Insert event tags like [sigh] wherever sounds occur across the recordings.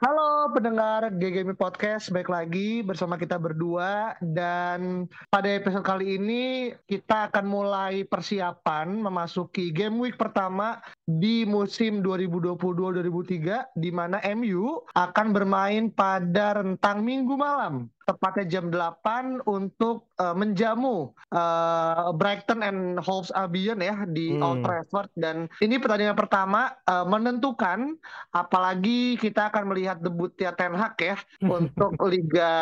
Halo pendengar GGMI Podcast, baik lagi bersama kita berdua. Dan pada episode kali ini kita akan mulai persiapan memasuki game week pertama di musim 2022-2003 di mana MU akan bermain pada rentang minggu malam tepatnya jam 8 untuk uh, menjamu uh, Brighton and Hove Albion ya di hmm. Old Trafford dan ini pertandingan pertama uh, menentukan apalagi kita akan melihat debutnya Ten Hag ya [laughs] untuk liga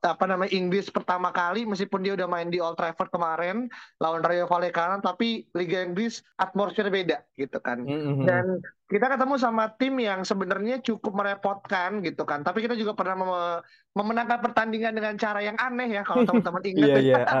apa namanya Inggris pertama kali meskipun dia udah main di Old Trafford kemarin lawan Rayo Vallecano tapi liga Inggris atmosfer beda gitu kan. Hmm. Dan kita ketemu sama tim yang sebenarnya cukup merepotkan gitu kan. Tapi kita juga pernah mem memenangkan pertandingan dengan cara yang aneh ya kalau teman-teman [laughs] ingat. Iya, iya. [laughs]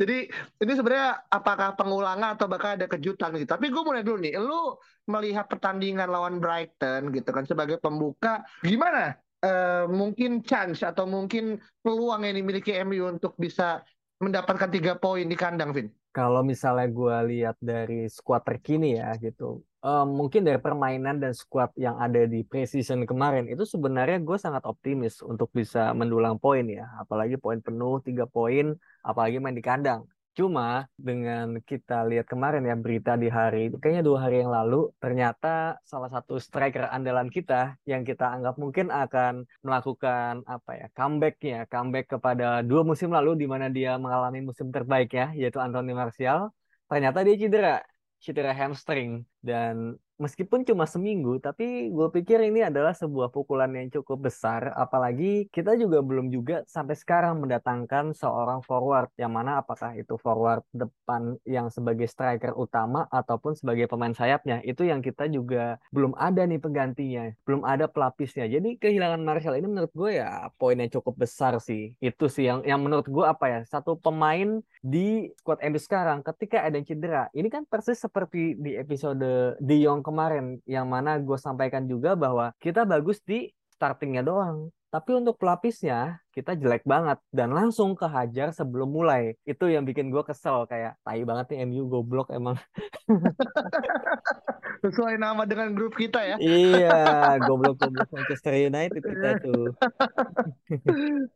Jadi ini sebenarnya apakah pengulangan atau bakal ada kejutan gitu. Tapi gue mulai dulu nih, lu melihat pertandingan lawan Brighton gitu kan sebagai pembuka, gimana? Uh, mungkin chance atau mungkin peluang yang dimiliki MU untuk bisa mendapatkan tiga poin di kandang, Vin? Kalau misalnya gue lihat dari squad terkini ya gitu, um, mungkin dari permainan dan squad yang ada di preseason kemarin itu sebenarnya gue sangat optimis untuk bisa mendulang poin ya, apalagi poin penuh tiga poin, apalagi main di kandang. Cuma dengan kita lihat kemarin ya berita di hari kayaknya dua hari yang lalu ternyata salah satu striker andalan kita yang kita anggap mungkin akan melakukan apa ya comebacknya comeback kepada dua musim lalu di mana dia mengalami musim terbaik ya yaitu Anthony Martial. Ternyata dia cedera cedera hamstring. Dan meskipun cuma seminggu, tapi gue pikir ini adalah sebuah pukulan yang cukup besar. Apalagi kita juga belum juga sampai sekarang mendatangkan seorang forward, yang mana apakah itu forward depan yang sebagai striker utama ataupun sebagai pemain sayapnya. Itu yang kita juga belum ada nih penggantinya, belum ada pelapisnya. Jadi kehilangan Martial ini menurut gue ya poinnya cukup besar sih. Itu sih yang yang menurut gue apa ya satu pemain di squad MU sekarang ketika ada cedera. Ini kan persis seperti di episode De Jong kemarin yang mana gue sampaikan juga bahwa kita bagus di startingnya doang. Tapi untuk pelapisnya kita jelek banget dan langsung kehajar sebelum mulai. Itu yang bikin gue kesel kayak tai banget nih MU goblok emang. [laughs] Sesuai nama dengan grup kita ya. iya, goblok goblok Manchester United kita tuh.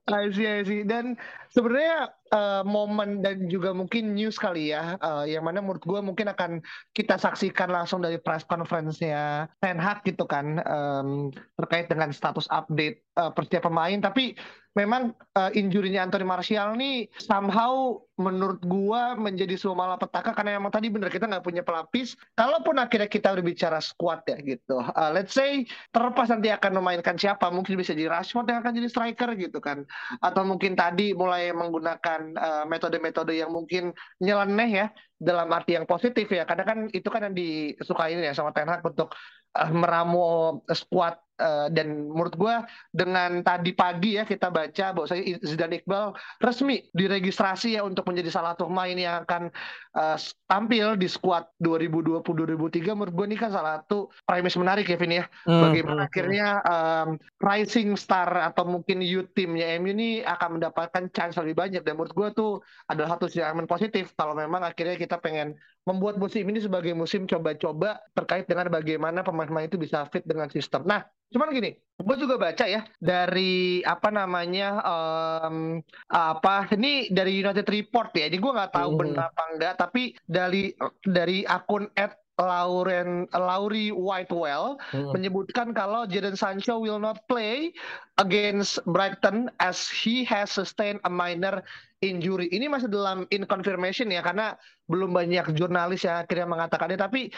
[laughs] I see, I see. Dan sebenarnya uh, momen dan juga mungkin news kali ya, uh, yang mana menurut gue mungkin akan kita saksikan langsung dari press conference-nya Ten Hag gitu kan, um, terkait dengan status update uh, pemain. Tapi memang uh, injurinya Anthony Martial nih somehow menurut gua menjadi sebuah malapetaka karena emang tadi bener kita nggak punya pelapis. Kalaupun akhirnya kita berbicara squad ya gitu, uh, let's say terlepas nanti akan memainkan siapa, mungkin bisa jadi Rashford yang akan jadi striker gitu kan, atau mungkin tadi mulai menggunakan uh, metode-metode yang mungkin nyeleneh ya dalam arti yang positif ya, karena kan itu kan yang disukai ya sama Ten Hag untuk uh, meramu squad uh, dan menurut gue dengan tadi pagi ya kita baca bahwa saya Zidane Iqbal resmi diregistrasi ya untuk menjadi salah satu pemain yang akan uh, tampil di skuad 2020-2003 menurut gue ini kan salah satu premis menarik Kevin ya. Hmm, bagaimana hmm, akhirnya um, rising star atau mungkin youth teamnya MU ini akan mendapatkan chance lebih banyak. Dan menurut gue tuh adalah satu sinyalemen positif kalau memang akhirnya kita pengen membuat musim ini sebagai musim coba-coba terkait dengan bagaimana pemain-pemain itu bisa fit dengan sistem. Nah, Cuman gini, gue juga baca ya dari apa namanya um, apa ini dari United Report ya. Jadi gue nggak tahu mm. benar apa enggak, tapi dari dari akun at Lauren Laurie Whitewell hmm. menyebutkan kalau Jadon Sancho will not play against Brighton as he has sustained a minor injury. Ini masih dalam in confirmation ya karena belum banyak jurnalis yang akhirnya mengatakannya tapi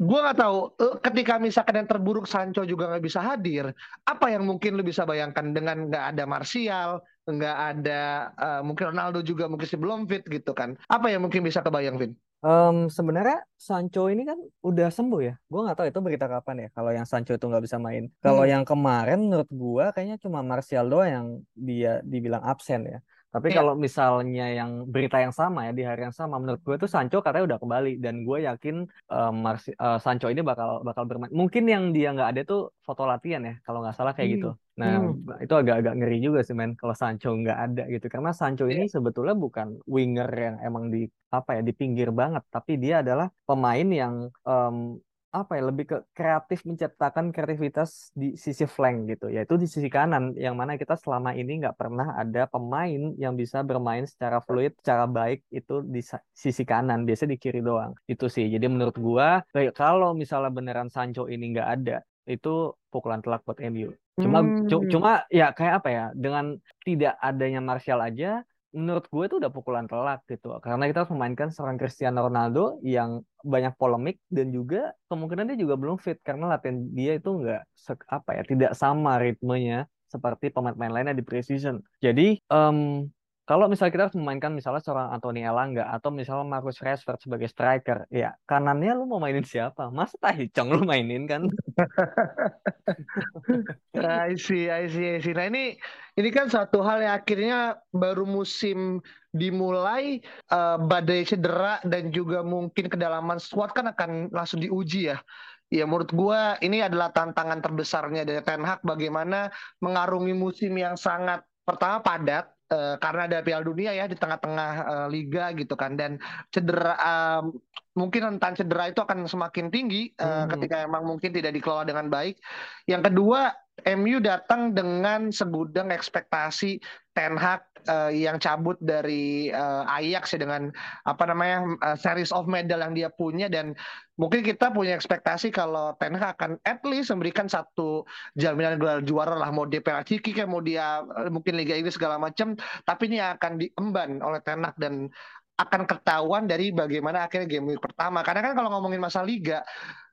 gue nggak tahu eh, ketika misalkan yang terburuk Sancho juga nggak bisa hadir apa yang mungkin lu bisa bayangkan dengan nggak ada Martial nggak ada uh, mungkin Ronaldo juga mungkin sebelum fit gitu kan apa yang mungkin bisa kebayang Vin? Um, sebenarnya Sancho ini kan udah sembuh ya. Gue nggak tahu itu berita kapan ya. Kalau yang Sancho itu nggak bisa main. Kalau Hmm. yang kemarin menurut gue kayaknya cuma Martial doang yang dia dibilang absen ya. Tapi Iya. kalau misalnya yang berita yang sama ya di hari yang sama, menurut gue tuh Sancho katanya udah kembali dan gue yakin um, Marci- uh, Sancho ini bakal bakal bermain. Mungkin yang dia nggak ada tuh foto latihan ya, kalau nggak salah kayak gitu. Hmm. Nah, Hmm. itu agak-agak ngeri juga sih men kalau Sancho nggak ada gitu. Karena Sancho ini Iya. sebetulnya bukan winger yang emang di apa ya di pinggir banget, tapi dia adalah pemain yang em, apa ya lebih ke kreatif menciptakan kreativitas di sisi flank gitu, yaitu di sisi kanan yang mana kita selama ini nggak pernah ada pemain yang bisa bermain secara fluid, secara baik itu di sisi kanan, biasanya di kiri doang. Itu sih. Jadi menurut gua kayak kalau misalnya beneran Sancho ini nggak ada, itu pukulan telak buat MU. Cuma cu- Hmm. cuma ya kayak apa ya dengan tidak adanya Martial aja menurut gue itu udah pukulan telak gitu karena kita harus memainkan seorang Cristiano Ronaldo yang banyak polemik dan juga kemungkinan dia juga belum fit karena latihan dia itu nggak apa ya tidak sama ritmenya seperti pemain-pemain lainnya di preseason. Jadi em, kalau misalnya kita harus memainkan misalnya seorang Anthony Elanga atau misalnya Marcus Rashford sebagai striker ya kanannya lu mau mainin siapa? Masa Tahicong lu mainin kan? [laughs] I see, I see, I see. Nah ini ini kan satu hal yang akhirnya baru musim dimulai eh, badai cedera dan juga mungkin kedalaman squad kan akan langsung diuji ya. Ya menurut gua ini adalah tantangan terbesarnya dari Ten Hag bagaimana mengarungi musim yang sangat pertama padat eh, karena ada Piala Dunia ya di tengah-tengah eh, liga gitu kan dan cedera eh, mungkin rentan cedera itu akan semakin tinggi eh, Mhm. ketika emang mungkin tidak dikelola dengan baik. Yang kedua, MU datang dengan segudang ekspektasi Ten Hag eh, yang cabut dari eh, Ajax ya dengan apa namanya eh, series of medal yang dia punya. Dan mungkin kita punya ekspektasi kalau Ten Hag akan at least memberikan satu jaminan gelar juara lah. Mau dia Ciki kayak mau dia mungkin Liga Inggris segala macam tapi ini akan diemban oleh Ten Hag dan akan ketahuan dari bagaimana akhirnya game week pertama. Karena kan kalau ngomongin masa liga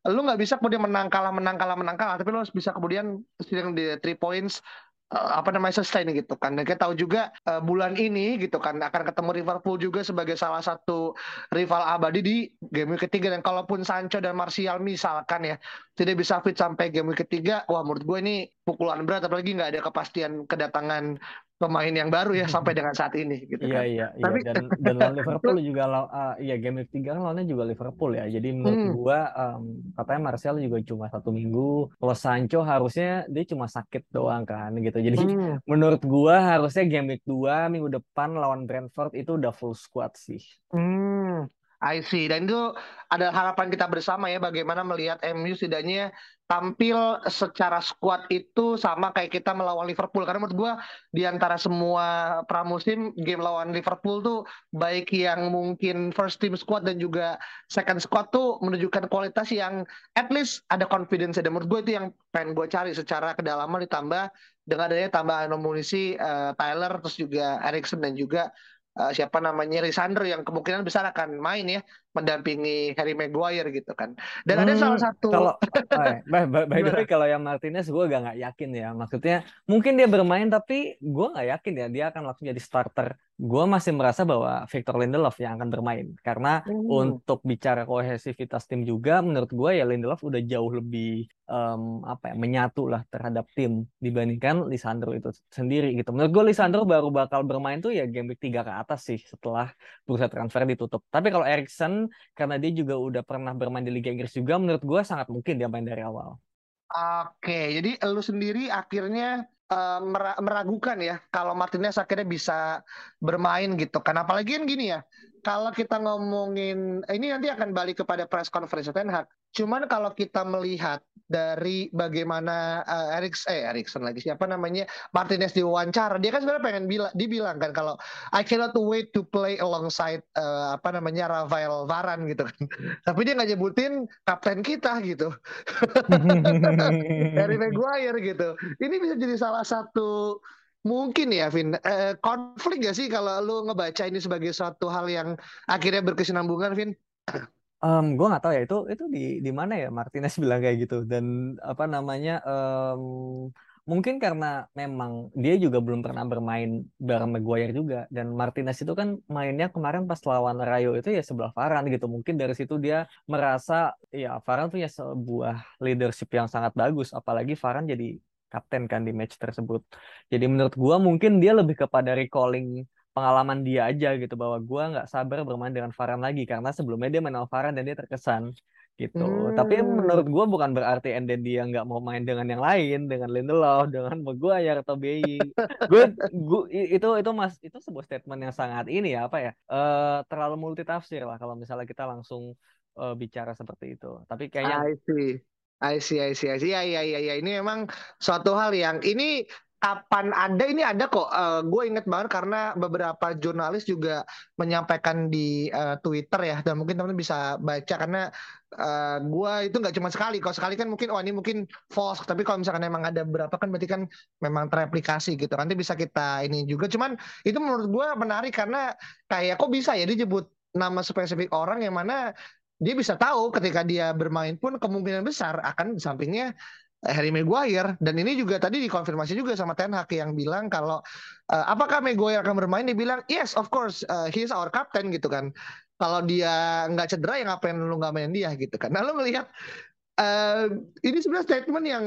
lu nggak bisa kemudian menang kalah menang kalah menang kalah. Tapi lu harus bisa kemudian yang di three points apa namanya sustain gitu kan. Dan kita tahu juga eh, bulan ini gitu kan akan ketemu Liverpool juga sebagai salah satu rival abadi di game ketiga. Dan kalaupun Sancho dan Martial misalkan ya tidak bisa fit sampai game ketiga wah menurut gue ini pukulan berat. Apalagi nggak ada kepastian kedatangan pemain yang baru ya [laughs] sampai dengan saat ini gitu Iya kan iya iya Tapi- dan [laughs] dan lawan Liverpool juga ah, iya game week 3 kan lawannya juga Liverpool ya. Jadi menurut Hmm. gua em, katanya Martial juga cuma satu minggu. Kalau Sancho harusnya dia cuma sakit doang kan gitu. Jadi Hmm. [laughs] menurut gua harusnya game week 2 minggu depan lawan Brentford itu udah full squad sih. Hmm, I see. Dan itu ada harapan kita bersama ya bagaimana melihat MU setidaknya tampil secara squad itu sama kayak kita melawan Liverpool. Karena menurut gua di antara semua pramusim game lawan Liverpool tuh baik yang mungkin first team squad dan juga second squad tuh menunjukkan kualitas yang at least ada confidence. Dan menurut gue itu yang pengen gue cari secara kedalaman ditambah dengan adanya tambahan amunisi eh, Tyler terus juga Erikson dan juga eh, siapa namanya Lisandro yang kemungkinan besar akan main ya mendampingi Harry Maguire gitu kan. Dan ada Hmm, salah satu kalau eh, by, by, by the way kalau yang Martinez gue gak nggak yakin ya. Maksudnya mungkin dia bermain tapi gue nggak yakin ya dia akan langsung jadi starter. Gue masih merasa bahwa Victor Lindelof yang akan bermain. Karena Hmm. untuk bicara kohesivitas tim juga menurut gue ya Lindelof udah jauh lebih em, apa ya menyatu lah terhadap tim dibandingkan Lisandro itu sendiri gitu. Menurut gue Lisandro baru bakal bermain tuh ya game week 3 ke atas sih setelah bursa transfer ditutup. Tapi kalau Erikson karena dia juga udah pernah bermain di Liga Inggris juga menurut gue sangat mungkin dia main dari awal Oke, jadi lu sendiri akhirnya mera- meragukan ya kalau Martinez akhirnya bisa bermain gitu kan. Apalagi kan gini ya, kalau kita ngomongin ini nanti akan balik kepada press conference Ten Hag. Cuman kalau kita melihat dari bagaimana eh, Eriks eh Erikson lagi siapa namanya Martinez diwawancara, dia kan sebenarnya pengen bilang dibilang kan kalau I cannot wait to play alongside eh, apa namanya Rafael Varane gitu kan. [laughs] Tapi dia nggak nyebutin kapten kita gitu. [laughs] Harry Maguire gitu. Ini bisa jadi salah satu mungkin ya, Vin, eh, konflik gak sih kalau lu ngebaca ini sebagai suatu hal yang akhirnya berkesinambungan, Vin? Em, gue nggak tahu ya itu itu di di mana ya Martinez [laughs] bilang kayak gitu. Dan apa namanya em, mungkin karena memang dia juga belum pernah bermain bareng Maguire juga. Dan Martinez itu kan mainnya kemarin pas lawan Rayo itu ya sebelah Varane gitu. Mungkin dari situ dia merasa ya Varane punya sebuah leadership yang sangat bagus. Apalagi Varane jadi kapten kan di match tersebut jadi menurut gua mungkin dia lebih kepada recalling pengalaman dia aja gitu bahwa gua nggak sabar bermain dengan Varane lagi karena sebelumnya dia main Varane dan dia terkesan gitu. Hmm. Tapi menurut gue bukan berarti and then dia nggak mau main dengan yang lain, dengan Lindelof, [laughs] dengan Maguire atau Bayi. gue, gue itu itu mas itu sebuah statement yang sangat ini ya apa ya uh, terlalu multitafsir lah kalau misalnya kita langsung uh, bicara seperti itu. Tapi kayaknya I see. I see, I see. Ya, ya, ya, ya. Ini memang suatu hal yang ini kapan ada ini ada kok. Uh, gue inget banget karena beberapa jurnalis juga menyampaikan di uh, Twitter ya dan mungkin teman-teman bisa baca karena uh, gue itu nggak cuma sekali. Kalau sekali kan mungkin oh ini mungkin false. Tapi kalau misalkan memang ada berapa kan berarti kan memang tereplikasi gitu. Nanti bisa kita ini juga. Cuman itu menurut gue menarik karena kayak kok bisa ya disebut nama spesifik orang yang mana dia bisa tahu ketika dia bermain pun kemungkinan besar akan sampingnya Harry Maguire. Dan ini juga tadi dikonfirmasi juga sama Ten Hag yang bilang kalau uh, apakah Maguire akan bermain? Dia bilang yes of course uh, he is our captain gitu kan. Kalau dia nggak cedera ya ngapain lu nggak main dia? gitu kan. Nah lu ngelihat uh, ini sebenarnya statement yang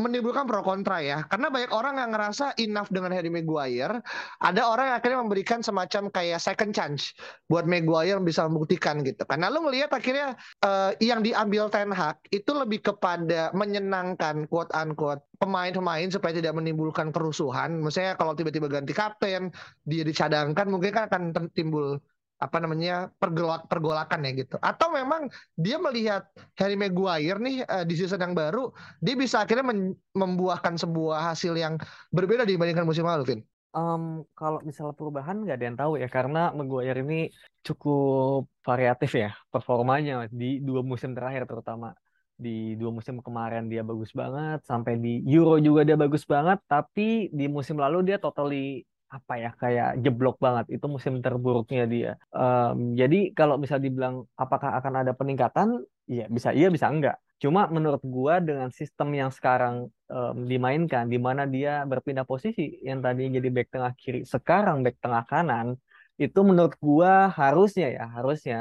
menimbulkan pro kontra ya. Karena banyak orang yang ngerasa enough dengan Harry Maguire. Ada orang yang akhirnya memberikan semacam kayak second chance buat Maguire bisa membuktikan gitu karena lo ngelihat akhirnya uh, yang diambil Ten Hag itu lebih kepada menyenangkan quote unquote pemain-pemain supaya tidak menimbulkan kerusuhan. Misalnya kalau tiba-tiba ganti kapten dia dicadangkan mungkin kan akan timbul apa namanya pergolak pergolakan ya gitu. Atau memang dia melihat Harry Maguire nih uh, di season yang baru dia bisa akhirnya membuahkan sebuah hasil yang berbeda dibandingkan musim lalu Vin? Um, kalau misalnya perubahan nggak ada yang tahu ya karena Maguire ini cukup variatif ya performanya di dua musim terakhir terutama. Di dua musim kemarin dia bagus banget sampai di Euro juga dia bagus banget tapi di musim lalu dia totally apa ya kayak jeblok banget itu musim terburuknya dia. Um, jadi kalau bisa dibilang apakah akan ada peningkatan ya bisa iya bisa enggak. Cuma menurut gua dengan sistem yang sekarang um, dimainkan di mana dia berpindah posisi yang tadi jadi back tengah kiri sekarang back tengah kanan itu menurut gua harusnya ya harusnya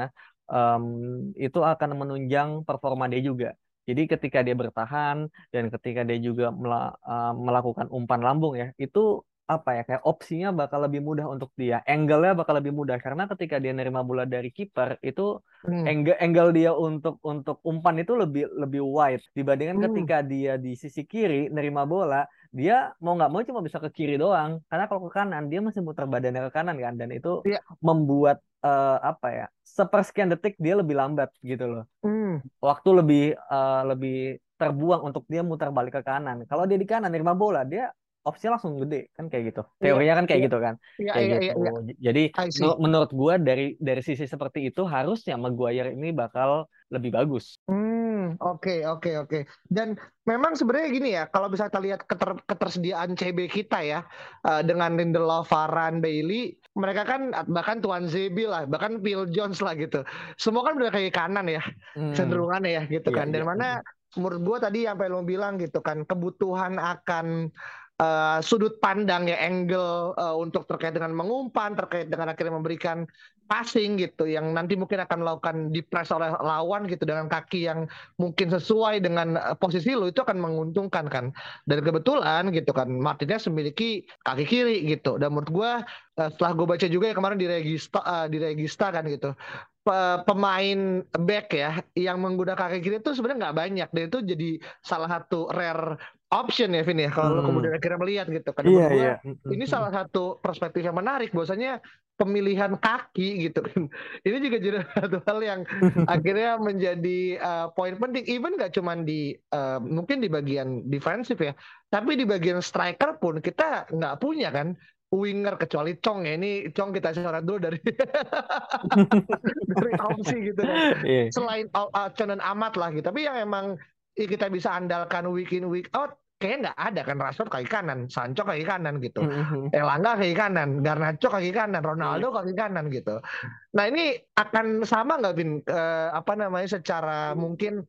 um, itu akan menunjang performa dia juga. Jadi ketika dia bertahan dan ketika dia juga melakukan umpan lambung ya, itu apa ya kayak opsinya bakal lebih mudah untuk dia angle-nya bakal lebih mudah karena ketika dia nerima bola dari kiper itu hmm. angle angle dia untuk untuk umpan itu lebih lebih wide dibandingkan hmm. ketika dia di sisi kiri nerima bola dia mau nggak mau cuma bisa ke kiri doang karena kalau ke kanan dia masih muter badannya ke kanan kan dan itu yeah. membuat uh, apa ya sepersekian detik dia lebih lambat gitu loh hmm. waktu lebih uh, lebih terbuang untuk dia muter balik ke kanan kalau dia di kanan nerima bola dia opsinya langsung gede kan kayak gitu iya, teorinya kan kayak yeah. gitu kan yeah, kayak yeah, gitu yeah, yeah. jadi menurut gue dari dari sisi seperti itu harusnya Maguire ini bakal lebih bagus hmm oke okay, oke okay, oke okay. dan memang sebenarnya gini ya kalau bisa kita lihat keter, ketersediaan CB kita ya uh, dengan Lindelof, Varane, Bailey mereka kan bahkan Tuan Zebi lah bahkan Phil Jones lah gitu semua kan udah kayak kanan ya hmm. cenderungannya ya gitu yeah, kan dan yeah. mana menurut gue tadi yang lo bilang gitu kan kebutuhan akan uh, sudut pandang ya angle uh, untuk terkait dengan mengumpan terkait dengan akhirnya memberikan passing gitu yang nanti mungkin akan melakukan di press oleh lawan gitu dengan kaki yang mungkin sesuai dengan uh, posisi lo itu akan menguntungkan kan. Dan kebetulan gitu kan Martinez memiliki kaki kiri gitu. Dan menurut gue uh, setelah gue baca juga ya kemarin di regista uh, di regista kan gitu pemain back ya yang menggunakan kaki kiri itu sebenarnya nggak banyak. Dan itu jadi salah satu rare option ya Vin ya kalau hmm. kemudian akhirnya melihat gitu. Kan yeah, yeah. ini salah satu perspektif yang menarik. Bahwasanya pemilihan kaki gitu kan [laughs] ini juga jadi satu hal yang [laughs] akhirnya menjadi uh, poin penting. Even nggak cuma di uh, mungkin di bagian defensif ya tapi di bagian striker pun kita nggak punya kan winger kecuali Chong ya. Ini Chong kita coret dulu dari [laughs] dari opsi gitu kan yeah. selain uh, Chon dan Amat lah gitu. Tapi yang emang kita bisa andalkan week in week out kayaknya nggak ada kan Rashford kaki kanan, Sancho kaki kanan gitu, mm-hmm. Elanga kaki kanan, Garnacho kaki kanan, Ronaldo kaki kanan gitu. Nah ini akan sama nggak Vin? Uh, apa namanya secara mungkin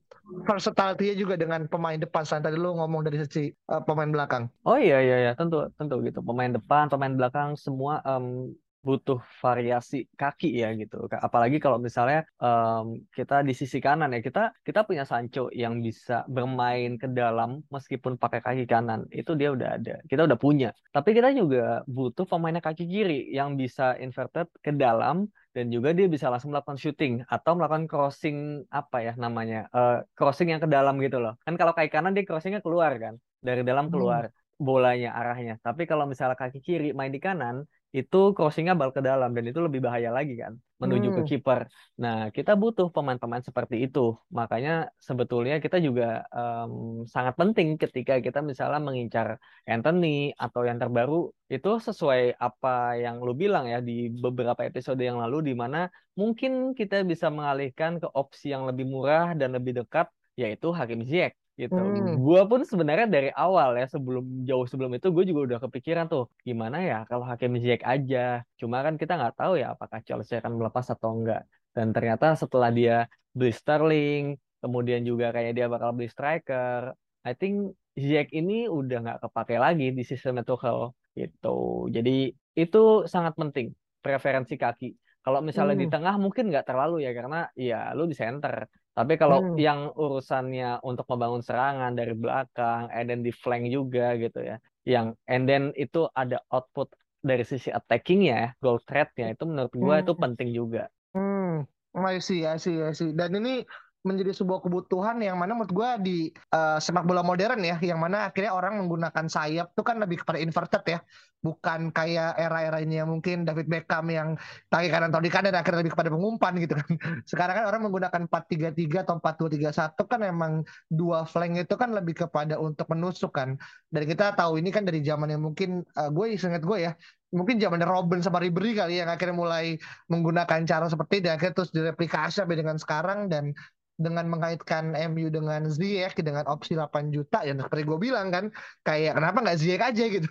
versatility juga dengan pemain depan selain tadi lu ngomong dari sisi uh, pemain belakang. Oh iya iya iya tentu tentu gitu pemain depan pemain belakang semua um, butuh variasi kaki ya gitu. Apalagi kalau misalnya um, kita di sisi kanan ya kita kita punya Sancho yang bisa bermain ke dalam meskipun pakai kaki kanan itu dia udah ada kita udah punya. Tapi kita juga butuh pemainnya kaki kiri yang bisa inverted ke dalam dan juga dia bisa langsung melakukan shooting atau melakukan crossing apa ya namanya uh, crossing yang ke dalam gitu loh. Kan kalau kaki kanan dia crossingnya keluar kan dari dalam keluar. Hmm bolanya arahnya. Tapi kalau misalnya kaki kiri main di kanan, itu crossingnya bal ke dalam dan itu lebih bahaya lagi kan menuju hmm. ke kiper. Nah kita butuh pemain-pemain seperti itu. Makanya sebetulnya kita juga um, sangat penting ketika kita misalnya mengincar Anthony atau yang terbaru itu sesuai apa yang lu bilang ya di beberapa episode yang lalu di mana mungkin kita bisa mengalihkan ke opsi yang lebih murah dan lebih dekat yaitu Hakim Ziyech gitu. Hmm. Gue pun sebenarnya dari awal ya sebelum jauh sebelum itu gue juga udah kepikiran tuh gimana ya kalau Hakim Ziyech aja. Cuma kan kita nggak tahu ya apakah Chelsea akan melepas atau enggak. Dan ternyata setelah dia beli Sterling, kemudian juga kayak dia bakal beli striker, I think Ziyech ini udah nggak kepake lagi di sistem Tuchel gitu. Jadi itu sangat penting preferensi kaki. Kalau misalnya hmm. di tengah mungkin nggak terlalu ya karena ya lu di center tapi kalau hmm. yang urusannya untuk membangun serangan dari belakang, and then di flank juga gitu ya, yang and then itu ada output dari sisi attacking ya, goal threat-nya itu menurut gue hmm. itu penting juga. Hmm, I see, I see, I see. Dan ini menjadi sebuah kebutuhan yang mana menurut gue di uh, sepak bola modern ya, yang mana akhirnya orang menggunakan sayap tuh kan lebih kepada inverted ya, bukan kayak era-era ini yang mungkin David Beckham yang kaki kanan atau di kanan akhirnya lebih kepada pengumpan gitu kan. [laughs] Sekarang kan orang menggunakan 4-3-3 atau 4-2-3-1 kan emang dua flank itu kan lebih kepada untuk menusuk kan. Dan kita tahu ini kan dari zaman yang mungkin uh, gue ingat gue ya, mungkin zaman Robin sama Ribery kali yang akhirnya mulai menggunakan cara seperti itu dan akhirnya terus direplikasi sampai dengan sekarang. Dan dengan mengaitkan MU dengan Ziyech dengan opsi 8 juta ya seperti gue bilang kan kayak kenapa nggak Ziyech aja gitu.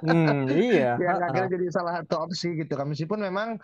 Hmm, iya. [laughs] Ya akhirnya jadi salah satu opsi gitu kan. Meskipun memang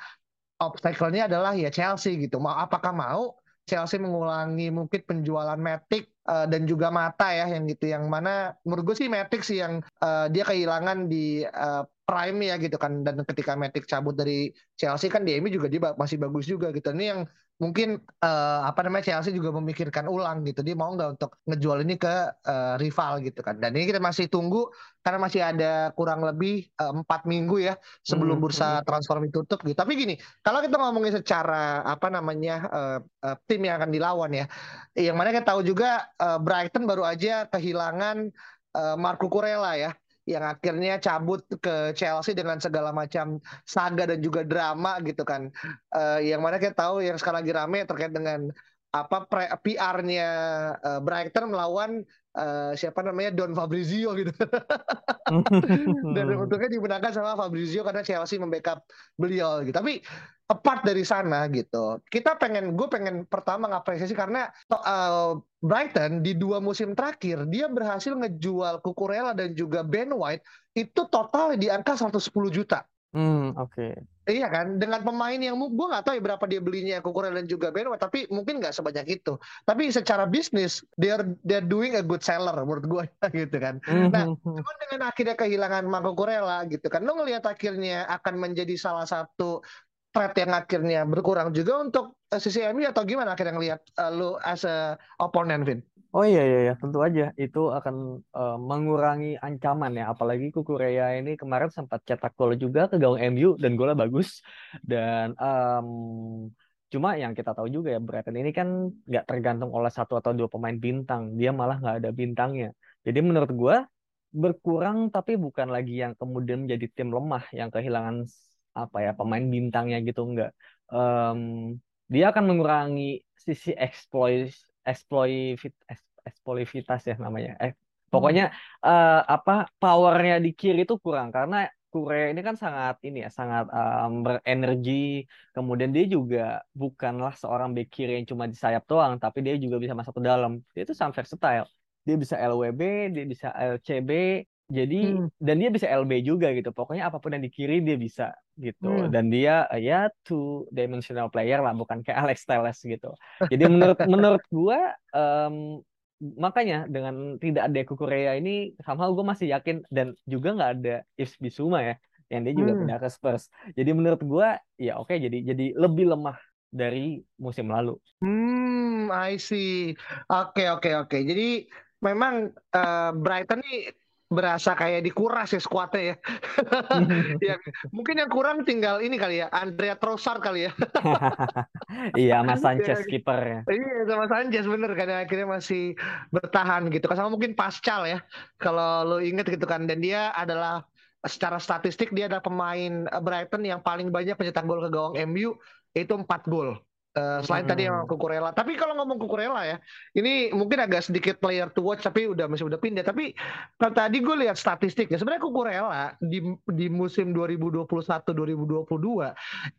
obstacle-nya adalah ya Chelsea gitu. Mau apakah mau Chelsea mengulangi mungkin penjualan Matic uh, dan juga Mata ya yang gitu. Yang mana menurut gue sih Matic sih yang uh, dia kehilangan di uh, prime ya gitu kan. Dan ketika Matic cabut dari Chelsea kan di MU juga dia masih bagus juga gitu. Ini yang mungkin uh, apa namanya Chelsea juga memikirkan ulang gitu. Dia mau nggak untuk ngejual ini ke uh, rival gitu kan. Dan ini kita masih tunggu karena masih ada kurang lebih eh, empat uh, minggu ya sebelum hmm, bursa hmm. transfer ditutup gitu. Tapi gini kalau kita ngomongin secara apa namanya uh, uh, tim yang akan dilawan ya yang mana kita tahu juga uh, Brighton baru aja kehilangan uh, Marco Kurela ya yang akhirnya cabut ke Chelsea dengan segala macam saga dan juga drama gitu kan. Uh, yang mana kita tahu yang sekarang lagi rame terkait dengan apa PR-nya uh, eh, Brighton melawan uh, siapa namanya Don Fabrizio gitu. [laughs] Dan untungnya dimenangkan sama Fabrizio karena Chelsea membackup beliau gitu. Tapi apart dari sana gitu. Kita pengen, gue pengen pertama ngapresiasi karena uh, Brighton di dua musim terakhir dia berhasil ngejual Kukurela dan juga Ben White itu total di angka 110 juta. Hmm, oke. Okay. Iya kan, dengan pemain yang gue nggak tahu ya berapa dia belinya Kukurela dan juga Ben White, tapi mungkin nggak sebanyak itu. Tapi secara bisnis, they're they're doing a good seller menurut gue [laughs] gitu kan. Hmm, nah, hmm. cuman dengan akhirnya kehilangan Marco Kurela gitu kan, lo ngelihat akhirnya akan menjadi salah satu threat yang akhirnya berkurang juga untuk sisi MU atau gimana akhirnya ngelihat uh, lu as a opponent Vin? Oh iya iya iya. Tentu aja itu akan uh, mengurangi ancaman ya. Apalagi Kukureya ini kemarin sempat cetak gol juga ke gawang MU dan golnya bagus. Dan um, cuma yang kita tahu juga ya Brighton ini kan nggak tergantung oleh satu atau dua pemain bintang. Dia malah nggak ada bintangnya. Jadi menurut gue berkurang tapi bukan lagi yang kemudian menjadi tim lemah yang kehilangan apa ya pemain bintangnya gitu enggak. Um, dia akan mengurangi sisi exploit exploit exploitivitas ya namanya. Eh, pokoknya uh, apa powernya di kiri itu kurang karena Korea ini kan sangat ini ya sangat um, berenergi. Kemudian dia juga bukanlah seorang back kiri yang cuma di sayap doang tapi dia juga bisa masuk ke dalam. Dia itu sangat versatile dia bisa LWB, dia bisa LCB, jadi hmm. dan dia bisa LB juga gitu. Pokoknya apa pun yang di kiri dia bisa gitu. Hmm. Dan dia ya two dimensional player lah, bukan kayak Alex Telles gitu. Jadi menurut menurut gua um, makanya dengan tidak ada Korea ini sama gue masih yakin dan juga nggak ada Yves Bisuma ya yang dia juga hmm. pindah ke Spurs. Jadi menurut gue ya oke okay, jadi jadi lebih lemah dari musim lalu. Hmm, I see. Oke okay, oke okay, oke. Okay. Jadi memang uh, Brighton nih berasa kayak dikuras ya skuadnya ya. [laughs] ya. Mungkin yang kurang tinggal ini kali ya, Andrea Trossard kali ya. [laughs] iya, sama Sanchez ya, kiper ya. Iya, sama Sanchez bener kan akhirnya masih bertahan gitu. Sama mungkin Pascal ya. Kalau lo inget gitu kan dan dia adalah secara statistik dia adalah pemain Brighton yang paling banyak pencetak gol ke gawang MU itu 4 gol. Uh, selain hmm. tadi yang Kukurela. Tapi kalau ngomong Kukurela ya, ini mungkin agak sedikit player to watch tapi udah masih udah pindah. Tapi kalau tadi gue lihat statistiknya, sebenarnya Kukurela di di musim 2021-2022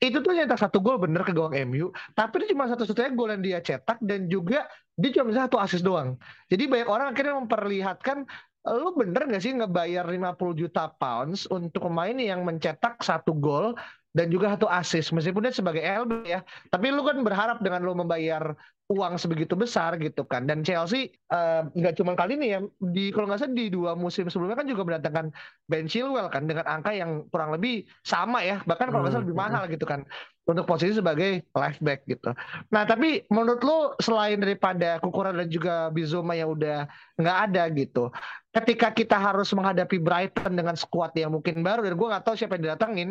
itu tuh nyetak satu gol bener ke gawang MU, tapi itu cuma satu-satunya gol yang dia cetak dan juga dia cuma satu assist doang. Jadi banyak orang akhirnya memperlihatkan lu bener gak sih ngebayar 50 juta pounds untuk pemain yang mencetak satu gol dan juga satu assist. Meskipun dia sebagai LB ya tapi lu kan berharap dengan lu membayar uang sebegitu besar gitu kan. Dan Chelsea eh, nggak uh, cuma kali ini ya di kalau nggak salah di dua musim sebelumnya kan juga mendatangkan Ben Chilwell kan dengan angka yang kurang lebih sama ya. Bahkan kalau nggak salah lebih hmm, mahal gitu kan untuk posisi sebagai left back gitu. Nah tapi menurut lu selain daripada Kukura dan juga Bizuma yang udah nggak ada gitu, ketika kita harus menghadapi Brighton dengan skuad yang mungkin baru dan gue nggak tahu siapa yang didatengin,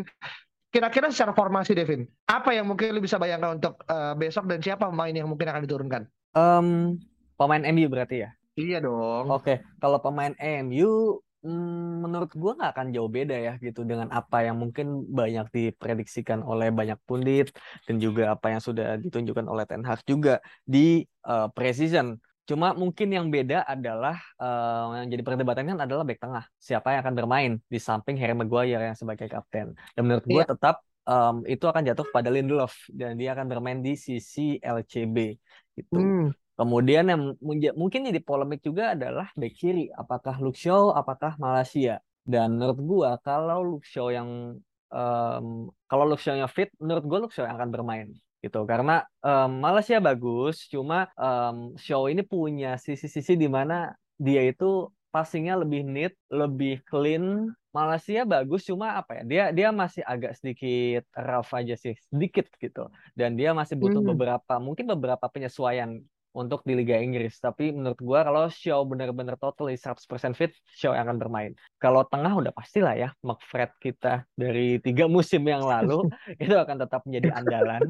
kira-kira secara formasi Devin, apa yang mungkin lu bisa bayangkan untuk uh, besok dan siapa pemain yang mungkin akan diturunkan? Um, pemain MU berarti ya? Iya dong. Oke, okay. kalau pemain MU hmm, menurut gua nggak akan jauh beda ya gitu dengan apa yang mungkin banyak diprediksikan oleh banyak pundit dan juga apa yang sudah ditunjukkan oleh Ten Hag juga di uh, preseason. Cuma mungkin yang beda adalah uh, yang jadi perdebatan kan adalah back tengah. Siapa yang akan bermain di samping Harry Maguire yang sebagai kapten. Dan menurut gue yeah. tetap um, itu akan jatuh pada Lindelof dan dia akan bermain di sisi LCB gitu. Hmm. Kemudian yang mungkin jadi polemik juga adalah back kiri, apakah Luke Shaw, apakah Malaysia. Dan menurut gua kalau Luke Shaw yang um, kalau Luke Shaw-nya fit, menurut gua Luke Shaw yang akan bermain gitu karena um, Malaysia bagus cuma um, show ini punya sisi-sisi di mana dia itu passingnya lebih neat lebih clean Malaysia bagus cuma apa ya dia dia masih agak sedikit rough aja sih sedikit gitu dan dia masih butuh hmm. beberapa mungkin beberapa penyesuaian untuk di Liga Inggris. Tapi menurut gua kalau Shaw benar-benar totally 100% fit, Shaw yang akan bermain. Kalau tengah udah pastilah ya, McFred kita dari tiga musim yang lalu [laughs] itu akan tetap menjadi andalan.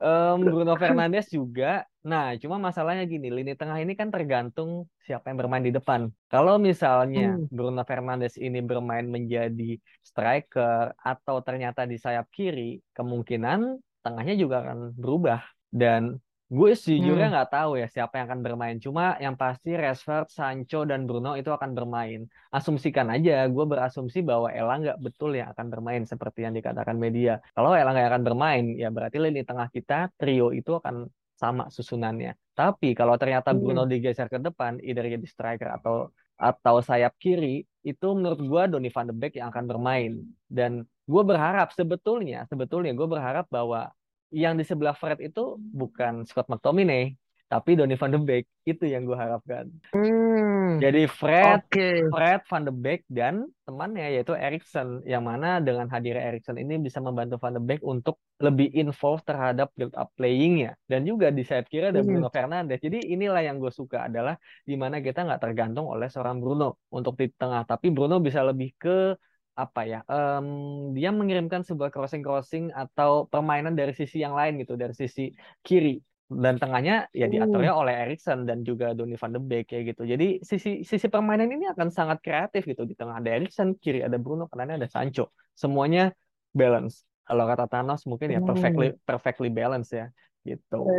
Um, Bruno Fernandes juga. Nah, cuma masalahnya gini, lini tengah ini kan tergantung siapa yang bermain di depan. Kalau misalnya hmm. Bruno Fernandes ini bermain menjadi striker atau ternyata di sayap kiri, kemungkinan tengahnya juga akan berubah. Dan Gue sejujurnya hmm. nggak tahu ya siapa yang akan bermain. Cuma yang pasti Rashford, Sancho, dan Bruno itu akan bermain. Asumsikan aja, gue berasumsi bahwa Elang nggak betul yang akan bermain seperti yang dikatakan media. Kalau Elang nggak akan bermain, ya berarti lini tengah kita, trio itu akan sama susunannya. Tapi kalau ternyata Bruno hmm. digeser ke depan, either jadi striker atau atau sayap kiri, itu menurut gue Donny van de Beek yang akan bermain. Dan gue berharap sebetulnya, sebetulnya gue berharap bahwa yang di sebelah Fred itu bukan Scott McTominay, tapi Donny van de Beek itu yang gue harapkan. Hmm, Jadi Fred, okay. Fred van de Beek dan temannya yaitu Erikson, yang mana dengan hadirnya Erikson ini bisa membantu van de Beek untuk lebih involved terhadap build up playingnya dan juga di sayap kiri ada hmm. Bruno Fernandes. Jadi inilah yang gue suka adalah di mana kita nggak tergantung oleh seorang Bruno untuk di tengah, tapi Bruno bisa lebih ke apa ya um, dia mengirimkan sebuah crossing crossing atau permainan dari sisi yang lain gitu dari sisi kiri. Dan tengahnya ya diaturnya uh. oleh Erikson dan juga Donny van de Beek kayak gitu. Jadi sisi sisi permainan ini akan sangat kreatif gitu. Di tengah ada Erikson kiri ada Bruno kanannya ada Sancho. Semuanya balance kalau kata Thanos mungkin ya perfectly perfectly balance ya gitu. [laughs]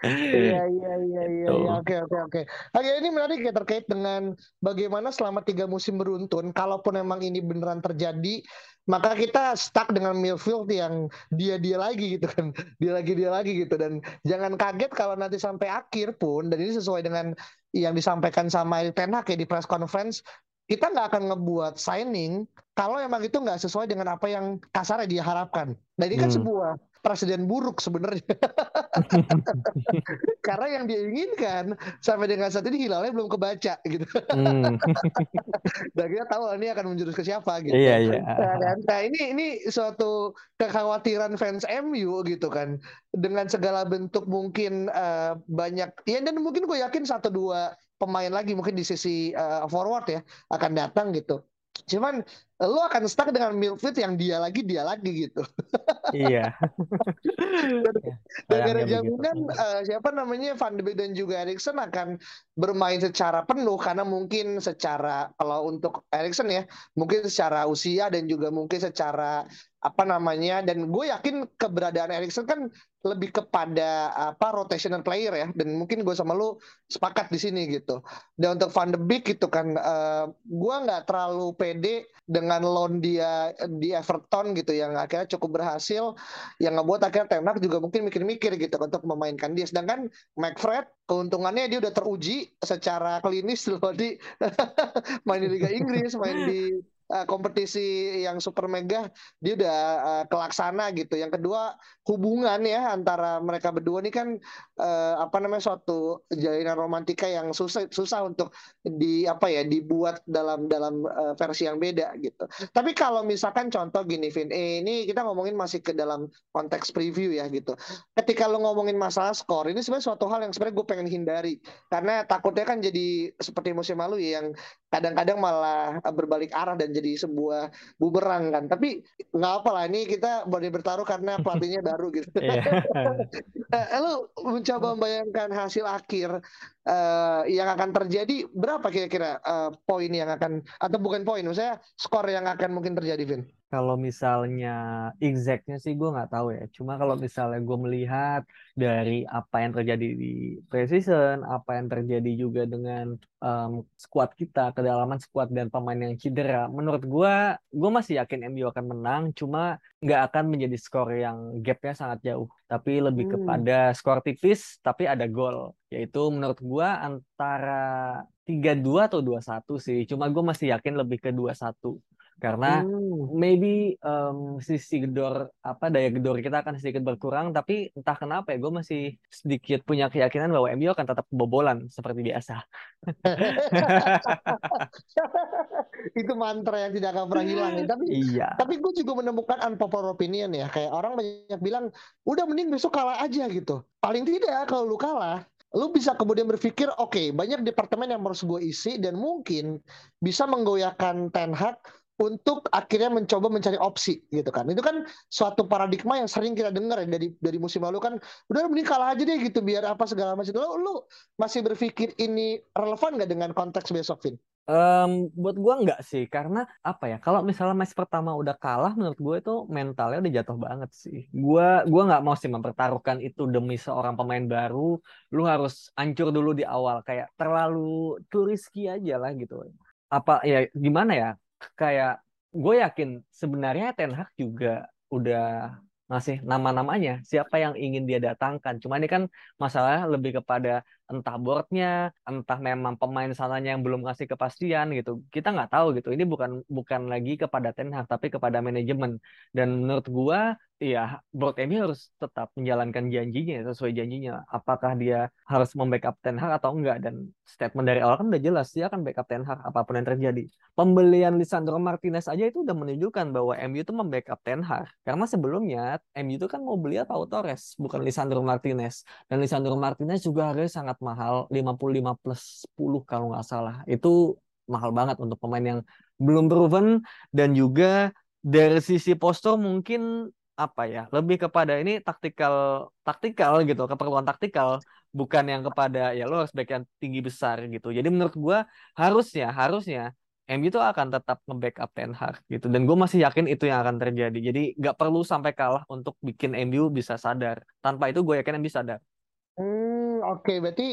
Iya iya iya iya. Gitu. Oke oke oke. Oke ini menarik ya terkait dengan bagaimana selama tiga musim beruntun, kalaupun memang ini beneran terjadi, maka kita stuck dengan midfield yang dia dia lagi gitu kan, dia lagi dia lagi gitu dan jangan kaget kalau nanti sampai akhir pun dan ini sesuai dengan yang disampaikan sama Erik Ten Hag ya di press conference kita nggak akan ngebuat signing kalau emang itu nggak sesuai dengan apa yang kasarnya dia harapkan. Nah ini kan hmm. sebuah presiden buruk sebenarnya. [laughs] Karena yang dia inginkan sampai dengan saat ini hilalnya belum kebaca gitu. Hmm. [laughs] Dan kita tahu ini akan menjurus ke siapa gitu. Iya, iya. Nah, nah ini ini suatu kekhawatiran fans MU gitu kan. Dengan segala bentuk mungkin uh, banyak ya dan mungkin gue yakin satu dua pemain lagi mungkin di sisi uh, forward ya akan datang gitu. Cuman lo akan stuck dengan midfield yang dia lagi dia lagi gitu. Iya. dan, dan ada jaminan uh, siapa namanya Van de Beek dan juga Erikson akan bermain secara penuh karena mungkin secara kalau untuk Erikson ya mungkin secara usia dan juga mungkin secara apa namanya dan gue yakin keberadaan Erikson kan lebih kepada apa rotational player ya dan mungkin gue sama lu sepakat di sini gitu dan untuk Van de Beek gitu kan uh, gue nggak terlalu pede dengan loan dia di Everton gitu yang akhirnya cukup berhasil yang ngebuat akhirnya Ten Hag juga mungkin mikir-mikir gitu untuk memainkan dia. Sedangkan McFred keuntungannya dia udah teruji secara klinis loh di [laughs] main di Liga Inggris main di uh, kompetisi yang super mega dia udah uh, kelaksana gitu. Yang kedua hubungan ya antara mereka berdua ini kan uh, apa namanya suatu jalinan romantika yang susah susah untuk di apa ya dibuat dalam dalam uh, versi yang beda gitu. Tapi kalau misalkan contoh gini Vin, eh, ini kita ngomongin masih ke dalam konteks preview ya gitu. Ketika lo ngomongin masalah skor ini sebenarnya suatu hal yang sebenarnya gue pengen hindari karena takutnya kan jadi seperti musim lalu ya yang kadang-kadang malah berbalik arah dan sebuah bumerang kan. Tapi nggak apa lah ini kita boleh bertaruh karena pelatihnya [laughs] baru gitu. Iya. [laughs] Lalu mencoba membayangkan hasil akhir uh, yang akan terjadi berapa kira-kira uh, poin yang akan atau bukan poin, maksudnya skor yang akan mungkin terjadi, Vin? Kalau misalnya exactnya sih gue nggak tahu ya. Cuma kalau misalnya gue melihat dari apa yang terjadi di preseason, apa yang terjadi juga dengan um, squad kita, kedalaman squad dan pemain yang cedera, menurut gue, gue masih yakin MU akan menang. Cuma nggak akan menjadi skor yang gapnya sangat jauh, tapi lebih hmm. kepada skor tipis tapi ada gol. Yaitu menurut gue antara 3-2 atau 2-1 sih. Cuma gue masih yakin lebih ke 2-1 karena hmm. maybe um, sisi gedor apa daya gedor kita akan sedikit berkurang tapi entah kenapa ya gue masih sedikit punya keyakinan bahwa MU akan tetap kebobolan seperti biasa [laughs] itu mantra yang tidak akan pernah hilang ya. tapi iya. tapi gue juga menemukan unpopular opinion ya kayak orang banyak bilang udah mending besok kalah aja gitu paling tidak kalau lu kalah lu bisa kemudian berpikir oke okay, banyak departemen yang harus gue isi dan mungkin bisa menggoyahkan Ten Hag untuk akhirnya mencoba mencari opsi gitu kan. Itu kan suatu paradigma yang sering kita dengar ya dari dari musim lalu kan udah mending kalah aja deh gitu biar apa segala macam. Lu, lu masih berpikir ini relevan nggak dengan konteks besok, Vin? Um, buat gue nggak sih karena apa ya kalau misalnya match pertama udah kalah menurut gue itu mentalnya udah jatuh banget sih gue gua nggak mau sih mempertaruhkan itu demi seorang pemain baru lu harus hancur dulu di awal kayak terlalu turiski aja lah gitu apa ya gimana ya kayak gue yakin sebenarnya Ten Hag juga udah ngasih nama-namanya siapa yang ingin dia datangkan. Cuma ini kan masalah lebih kepada entah boardnya, entah memang pemain sananya yang belum ngasih kepastian gitu. Kita nggak tahu gitu. Ini bukan bukan lagi kepada Ten Hag tapi kepada manajemen. Dan menurut gua Iya, board MU harus tetap menjalankan janjinya sesuai janjinya. Apakah dia harus membackup Ten Hag atau enggak? Dan statement dari awal kan udah jelas dia akan backup Ten Hag apa pun yang terjadi. Pembelian Lisandro Martinez aja itu udah menunjukkan bahwa MU itu membackup Ten Hag. Karena sebelumnya MU itu kan mau beli Pau Torres, bukan Lisandro Martinez. Dan Lisandro Martinez juga harganya sangat mahal, 55 plus 10 kalau nggak salah. Itu mahal banget untuk pemain yang belum proven. Dan juga dari sisi postur mungkin apa ya lebih kepada ini taktikal taktikal gitu keperluan taktikal. Bukan yang kepada ya lo harus back yang tinggi besar gitu. Jadi menurut gue harusnya harusnya MU itu akan tetap nge-backup Ten Hag gitu. Dan gue masih yakin itu yang akan terjadi. Jadi nggak perlu sampai kalah untuk bikin MU bisa sadar. Tanpa itu gue yakin MU sadar hmm oke okay. berarti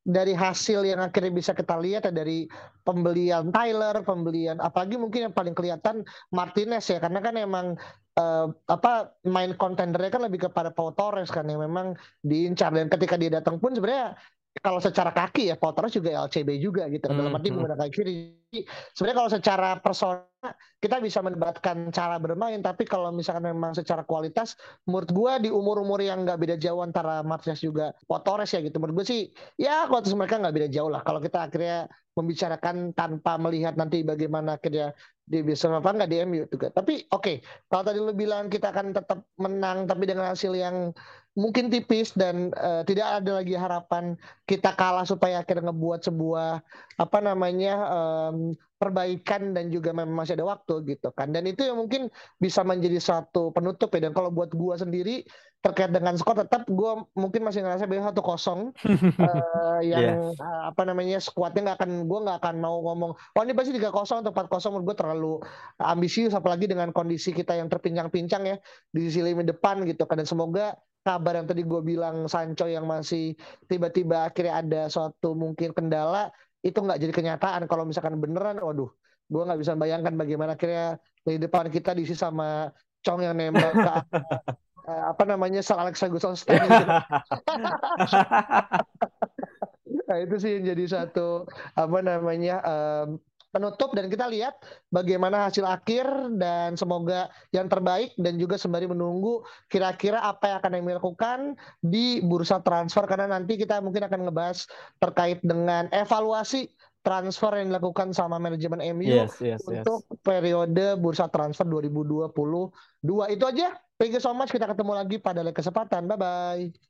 dari hasil yang akhirnya bisa kita lihat ya dari pembelian Tyler, pembelian apalagi mungkin yang paling kelihatan Martinez ya karena kan emang uh, apa main kontendernya kan lebih kepada Pau Torres kan yang memang diincar dan ketika dia datang pun sebenarnya kalau secara kaki ya Paul Torres juga LCB juga gitu. Dalam arti Hmm, hmm. menggunakan kiri. Jadi, Sebenarnya kalau secara persona kita bisa mendebatkan cara bermain, tapi kalau misalkan memang secara kualitas, menurut gua di umur-umur yang nggak beda jauh antara Martinez juga Paul Torres ya gitu. Menurut gue sih ya kualitas mereka nggak beda jauh lah. Kalau kita akhirnya membicarakan tanpa melihat nanti bagaimana akhirnya dia bisa apa nggak di MU juga. Tapi oke, kalau tadi lu bilang kita akan tetap menang tapi dengan hasil yang mungkin tipis dan eh, tidak ada lagi harapan kita kalah supaya akhirnya ngebuat sebuah apa namanya em, perbaikan dan juga memang masih ada waktu gitu kan. Dan itu yang mungkin bisa menjadi satu penutup ya. Dan kalau buat gua sendiri terkait dengan skor tetap gua mungkin masih ngerasa bahwa satu kosong [laughs] eh, yang eh, apa namanya skuadnya nggak akan gue nggak akan mau ngomong oh ini pasti 3-0 atau 4-0 menurut gue terlalu ambisius apalagi dengan kondisi kita yang terpincang-pincang ya di sisi lini depan gitu kan dan semoga kabar yang tadi gue bilang Sancho yang masih tiba-tiba akhirnya ada suatu mungkin kendala itu nggak jadi kenyataan kalau misalkan beneran waduh gue nggak bisa bayangkan bagaimana akhirnya di depan kita diisi sama Chong yang nembak ke [laughs] eh, apa namanya Sir Alex Ferguson stand gitu. [laughs] Nah, itu sih yang jadi satu apa namanya em, penutup dan kita lihat bagaimana hasil akhir dan semoga yang terbaik dan juga sembari menunggu kira-kira apa yang akan yang dilakukan di bursa transfer karena nanti kita mungkin akan ngebahas terkait dengan evaluasi transfer yang dilakukan sama manajemen MU Yes, yes, yes. untuk periode bursa transfer 2022. Itu aja. Thank you so much. Kita ketemu lagi pada lain kesempatan. Bye bye.